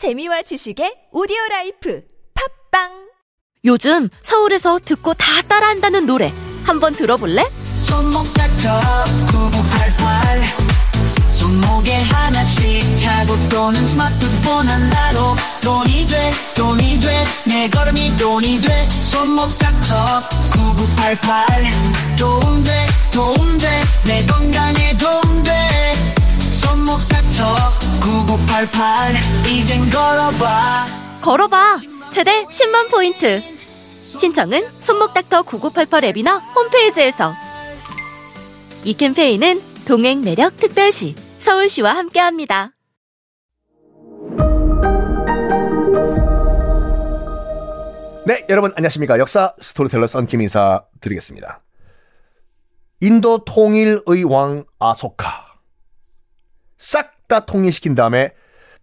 재미와 지식의 오디오 라이프 팟빵! 요즘 서울에서 듣고 다 따라한다는 노래 한번 들어볼래? 손목 닥터 9988 손목에 하나씩 차고 또는 스마트폰 하나로. 돈이 돼 돈이 돼 내 걸음이 돈이 돼. 손목 닥터 9988 도움돼 도움돼 내 건강에 도움돼. 손목 닥터 9988 이젠 걸어봐 걸어봐 최대 10만 포인트 신청은 손목닥터 9988 앱이나 홈페이지에서 이 캠페인은 동행 매력 특별시 서울시와 함께합니다. 네, 여러분 안녕하십니까. 역사 스토리텔러 썬킴 인사 드리겠습니다. 인도 통일의 왕 아소카. 싹 다 통일시킨 다음에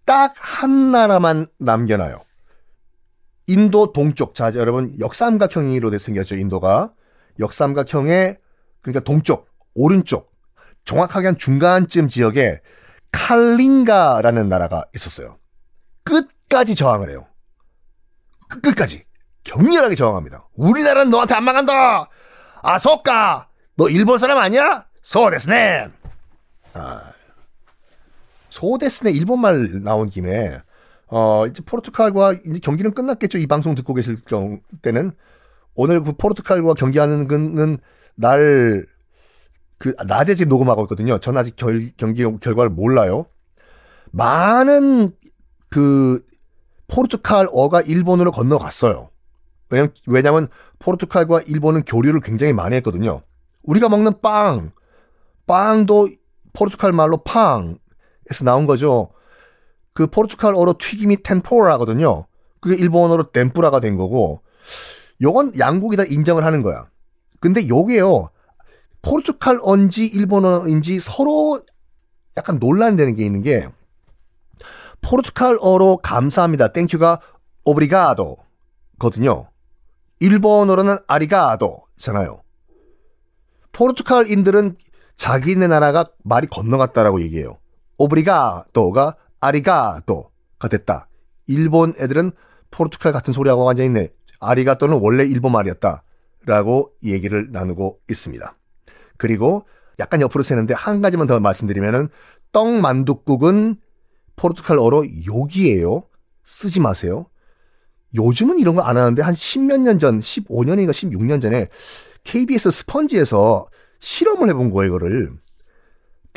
딱 한 나라만 남겨놔요. 인도 동쪽. 자, 여러분 역삼각형으로 생겼죠, 인도가. 역삼각형의 그러니까 동쪽, 오른쪽, 정확하게 한 중간쯤 지역에 칼링가라는 나라가 있었어요. 끝까지 저항을 해요. 끝, 끝까지. 격렬하게 저항합니다. 우리나라는 너한테 안 망한다! 아소까! 너 일본 사람 아니야? 소데스네! 아, 소데스네 일본말 나온 김에, 어, 이제 포르투갈과 이제 경기는 끝났겠죠. 이 방송 듣고 계실 경 때는. 오늘 그 포르투갈과 경기하는 거는 날, 그, 낮에 지금 녹음하고 있거든요. 전 아직 결, 경기 결과를 몰라요. 많은 그, 포르투갈어가 일본으로 건너갔어요. 왜냐면, 왜냐면 포르투갈과 일본은 교류를 굉장히 많이 했거든요. 우리가 먹는 빵, 빵도 포르투갈 말로 pão에서 나온 거죠. 그 포르투갈어로 튀김이 têmpora거든요. 그게 일본어로 天ぷら가 된 거고, 요건 양국이 다 인정을 하는 거야. 근데 요게요, 포르투갈어인지 일본어인지 서로 약간 논란되는 게 있는 게, 포르투갈어로 감사합니다. thank you가 obrigado거든요. 일본어로는 아리가도잖아요. 포르투갈인들은 자기네 나라가 말이 건너갔다라고 얘기해요. obrigado가 아리가도가 됐다. 일본 애들은 포르투갈 같은 소리하고 앉아있네. 아리가도는 원래 일본 말이었다. 라고 얘기를 나누고 있습니다. 그리고 약간 옆으로 새는데 한 가지만 더 말씀드리면은 떡만둣국은 포르투갈어로 욕이에요. 쓰지 마세요. 요즘은 이런 거 안 하는데 한 10몇 년 전, 15년인가 16년 전에 KBS 스펀지에서 실험을 해본 거예요, 이거를.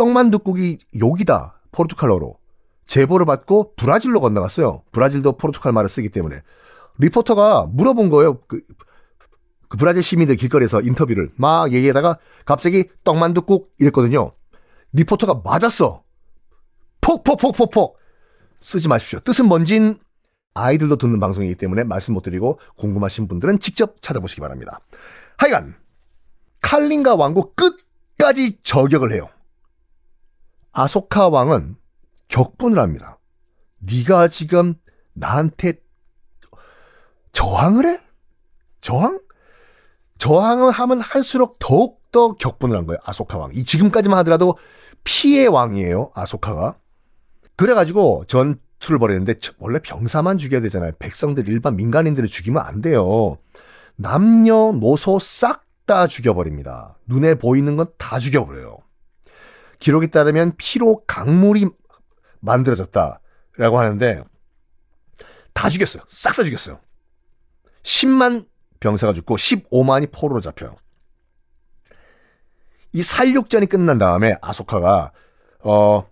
떡만둣국이 욕이다. 포르투갈어로. 제보를 받고 브라질로 건너갔어요. 브라질도 포르투갈 말을 쓰기 때문에. 리포터가 물어본 거예요. 그, 그 브라질 시민들 길거리에서 인터뷰를 막 얘기하다가 갑자기 떡만둣국 이랬거든요. 리포터가 맞았어. 폭폭폭폭폭. 쓰지 마십시오. 뜻은 뭔진 아이들도 듣는 방송이기 때문에 말씀 못 드리고 궁금하신 분들은 직접 찾아보시기 바랍니다. 하여간 칼린가 왕국 끝까지 저격을 해요. 아소카 왕은 격분을 합니다. 네가 지금 나한테 저항을 해? 저항? 저항을 하면 할수록 더욱더 격분을 한 거예요. 아소카 왕. 이 지금까지만 하더라도 피해 왕이에요. 아소카가. 그래가지고 전투를 벌였는데 원래 병사만 죽여야 되잖아요. 백성들 일반 민간인들을 죽이면 안 돼요. 남녀 노소 싹 다 죽여버립니다. 눈에 보이는 건 다 죽여버려요. 기록에 따르면 피로 강물이 만들어졌다라고 하는데 다 죽였어요. 싹 다 죽였어요. 10만 병사가 죽고 15만이 포로로 잡혀요. 이 살육전이 끝난 다음에 아소카가 어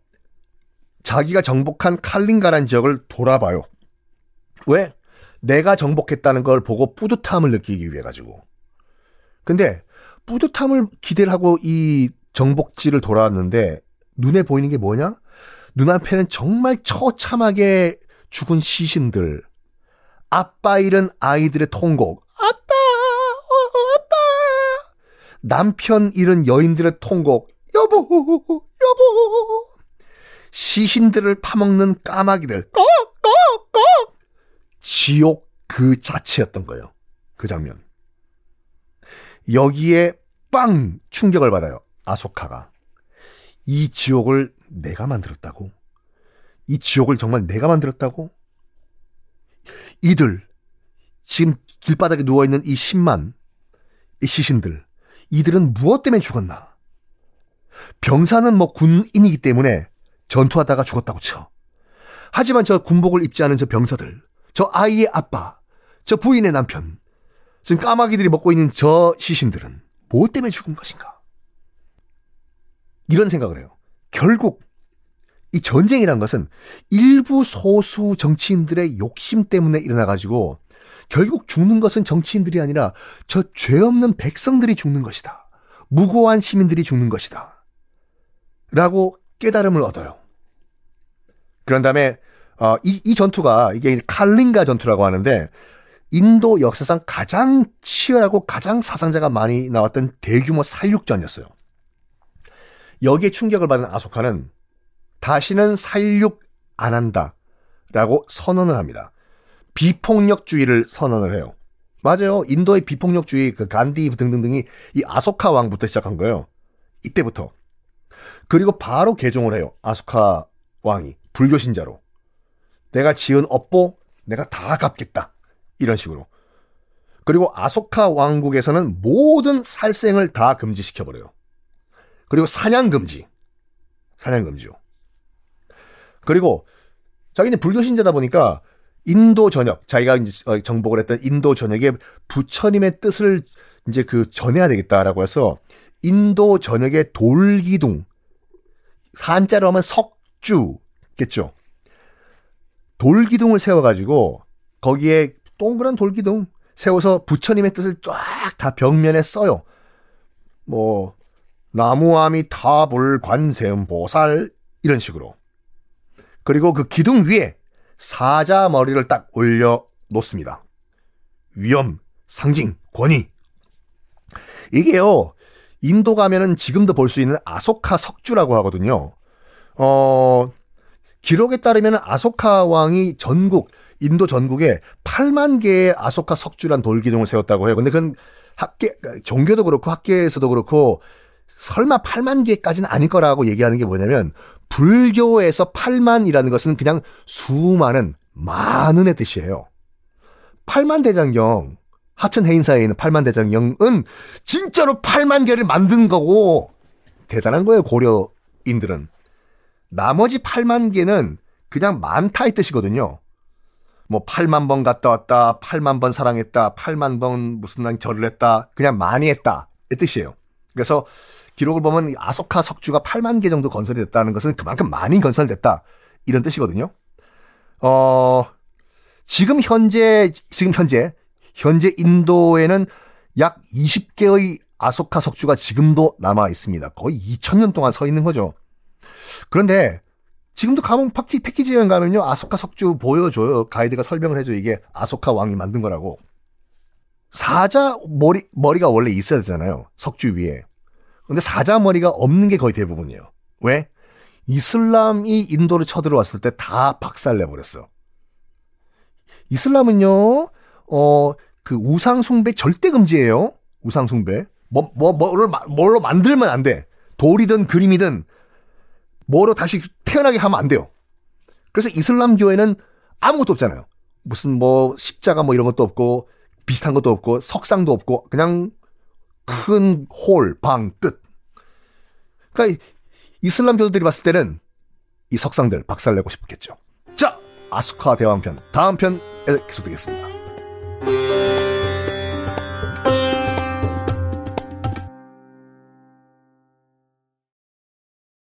자기가 정복한 칼린가란 지역을 돌아봐요. 왜? 내가 정복했다는 걸 보고 뿌듯함을 느끼기 위해 가지고. 근데 뿌듯함을 기대를 하고 이 정복지를 돌아왔는데 눈에 보이는 게 뭐냐? 눈앞에는 정말 처참하게 죽은 시신들. 아빠 잃은 아이들의 통곡. 아빠, 어, 아빠. 남편 잃은 여인들의 통곡. 여보, 여보. 시신들을 파먹는 까마귀들. 꺽, 꺽, 꺽. 지옥 그 자체였던 거예요. 그 장면. 여기에 빵 충격을 받아요. 아소카가. 이 지옥을 내가 만들었다고? 이 지옥을 정말 내가 만들었다고? 이들 지금 길바닥에 누워 있는 이 10만 이 시신들 이들은 무엇 때문에 죽었나? 병사는 뭐 군인이기 때문에 전투하다가 죽었다고 쳐. 하지만 저 군복을 입지 않은 저 병사들, 저 아이의 아빠, 저 부인의 남편, 지금 까마귀들이 먹고 있는 저 시신들은 무엇 때문에 죽은 것인가? 이런 생각을 해요. 결국 이 전쟁이란 것은 일부 소수 정치인들의 욕심 때문에 일어나가지고 결국 죽는 것은 정치인들이 아니라 저 죄 없는 백성들이 죽는 것이다. 무고한 시민들이 죽는 것이다. 라고 깨달음을 얻어요. 그런 다음에 어, 이, 이 전투가 이게 칼링가 전투라고 하는데 인도 역사상 가장 치열하고 가장 사상자가 많이 나왔던 대규모 살육전이었어요. 여기에 충격을 받은 아소카는 다시는 살육 안 한다. 라고 선언을 합니다. 비폭력주의를 선언을 해요. 맞아요. 인도의 비폭력주의, 그 간디 등등등이 이 아소카 왕부터 시작한 거예요. 이때부터. 그리고 바로 개종을 해요. 아소카 왕이. 불교 신자로. 내가 지은 업보, 내가 다 갚겠다. 이런 식으로. 그리고 아소카 왕국에서는 모든 살생을 다 금지시켜버려요. 그리고 사냥 금지. 사냥 금지요. 그리고 자기는 불교 신자다 보니까 인도 전역, 자기가 이제 어, 정복을 했던 인도 전역에 부처님의 뜻을 이제 그 전해야 되겠다라고 해서 인도 전역의 돌기둥, 한자로 하면 석주겠죠. 돌기둥을 세워가지고 거기에 동그란 돌기둥 세워서 부처님의 뜻을 쫙 다 벽면에 써요. 뭐 나무아미 타불 관세음 보살 이런 식으로. 그리고 그 기둥 위에 사자 머리를 딱 올려 놓습니다. 위엄, 상징, 권위. 이게요, 인도 가면은 지금도 볼 수 있는 아소카 석주라고 하거든요. 어, 기록에 따르면 아소카 왕이 전국, 인도 전국에 8만 개의 아소카 석주란 돌기둥을 세웠다고 해요. 근데 그건 학계, 종교도 그렇고 학계에서도 그렇고 설마 8만 개까지는 아닐 거라고 얘기하는 게 뭐냐면 불교에서 8만이라는 것은 그냥 수많은 많은의 뜻이에요. 8만 대장경 하천 해인사에 있는 8만 대장경은 진짜로 8만 개를 만든 거고 대단한 거예요 고려인들은. 나머지 8만 개는 그냥 많다의 뜻이거든요. 뭐 8만 번 갔다 왔다, 8만 번 사랑했다, 8만 번 무슨 날 절을 했다, 그냥 많이 했다 이 뜻이에요. 그래서 기록을 보면 아소카 석주가 8만 개 정도 건설이 됐다는 것은 그만큼 많이 건설됐다. 이런 뜻이거든요. 어, 지금 현재, 지금 현재, 현재 인도에는 약 20개의 아소카 석주가 지금도 남아 있습니다. 거의 2000년 동안 서 있는 거죠. 그런데 지금도 가면 패키, 패키지 여행 가면요. 아소카 석주 보여줘요. 가이드가 설명을 해줘. 이게 아소카 왕이 만든 거라고. 사자 머리, 머리가 원래 있어야 되잖아요. 석주 위에. 근데 사자머리가 없는 게 거의 대부분이에요. 왜? 이슬람이 인도를 쳐들어왔을 때 다 박살내버렸어. 이슬람은요, 어, 그 우상숭배 절대 금지예요. 우상숭배. 뭐, 뭐, 뭐를, 뭘로 만들면 안 돼. 돌이든 그림이든 뭐로 다시 태어나게 하면 안 돼요. 그래서 이슬람교에는 아무것도 없잖아요. 무슨 뭐 십자가 뭐 이런 것도 없고 비슷한 것도 없고 석상도 없고 그냥 큰 홀, 방, 끝. 그러니까 이슬람 교도들이 봤을 때는 이 석상들 박살내고 싶겠죠. 자, 아수카 대왕편 다음 편에 계속되겠습니다.